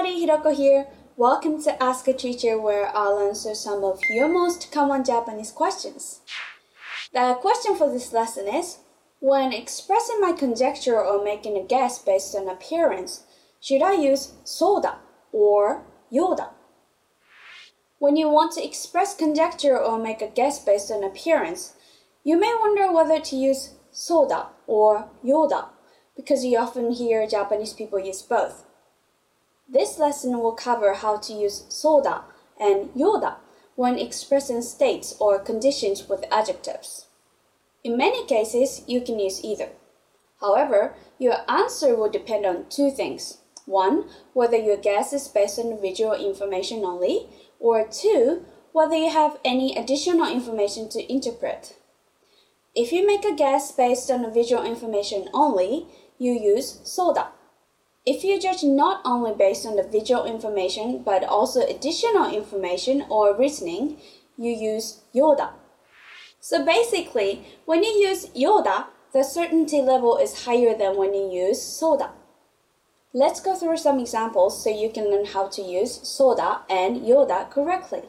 everybody, Hiroko here. Welcome to Ask a Teacher, where I'll answer some of your most common Japanese questions. The question for this lesson is When expressing my conjecture or making a guess based on appearance, should I use soda or yoda? When you want to express conjecture or make a guess based on appearance, you may wonder whether to use soda or yoda because you often hear Japanese people use both. This lesson will cover how to use soda and yoda when expressing states or conditions with adjectives. In many cases, you can use either. However, your answer will depend on two things. One, whether your guess is based on visual information only, or two, whether you have any additional information to interpret. If you make a guess based on visual information only, you use soda. If you judge not only based on the visual information but also additional information or reasoning, you use yoda. So basically, when you use yoda, the certainty level is higher than when you use soda. Let's go through some examples so you can learn how to use soda and yoda correctly.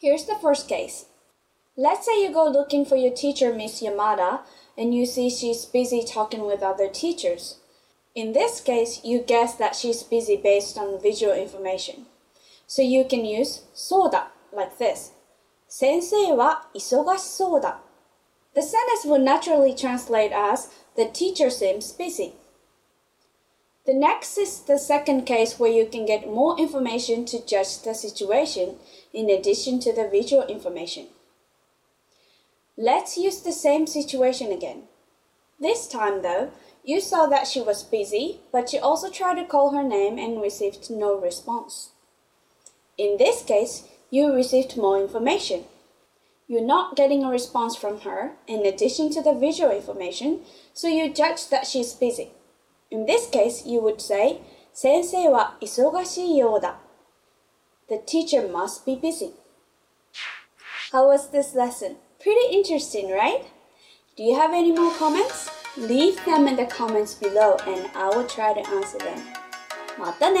Here's the first case. Let's say you go looking for your teacher, Miss Yamada, and you see she's busy talking with other teachers. In this case, you guess that she's busy based on visual information. So you can use そうだ like this. 先生は忙しそうだ. The sentence would naturally translate as the teacher seems busy. The next is the second case where you can get more information to judge the situation in addition to the visual information. Let's use the same situation again. This time, though, you saw that she was busy, but you also tried to call her name and received no response. In this case, you received more information. You're not getting a response from her in addition to the visual information, so you judge that she's busy. In this case, you would say, 先生は忙しいようだ. The teacher must be busy. How was this lesson? Pretty interesting, right? Do you have any more comments? Leave them in the comments below and I will try to answer them. またね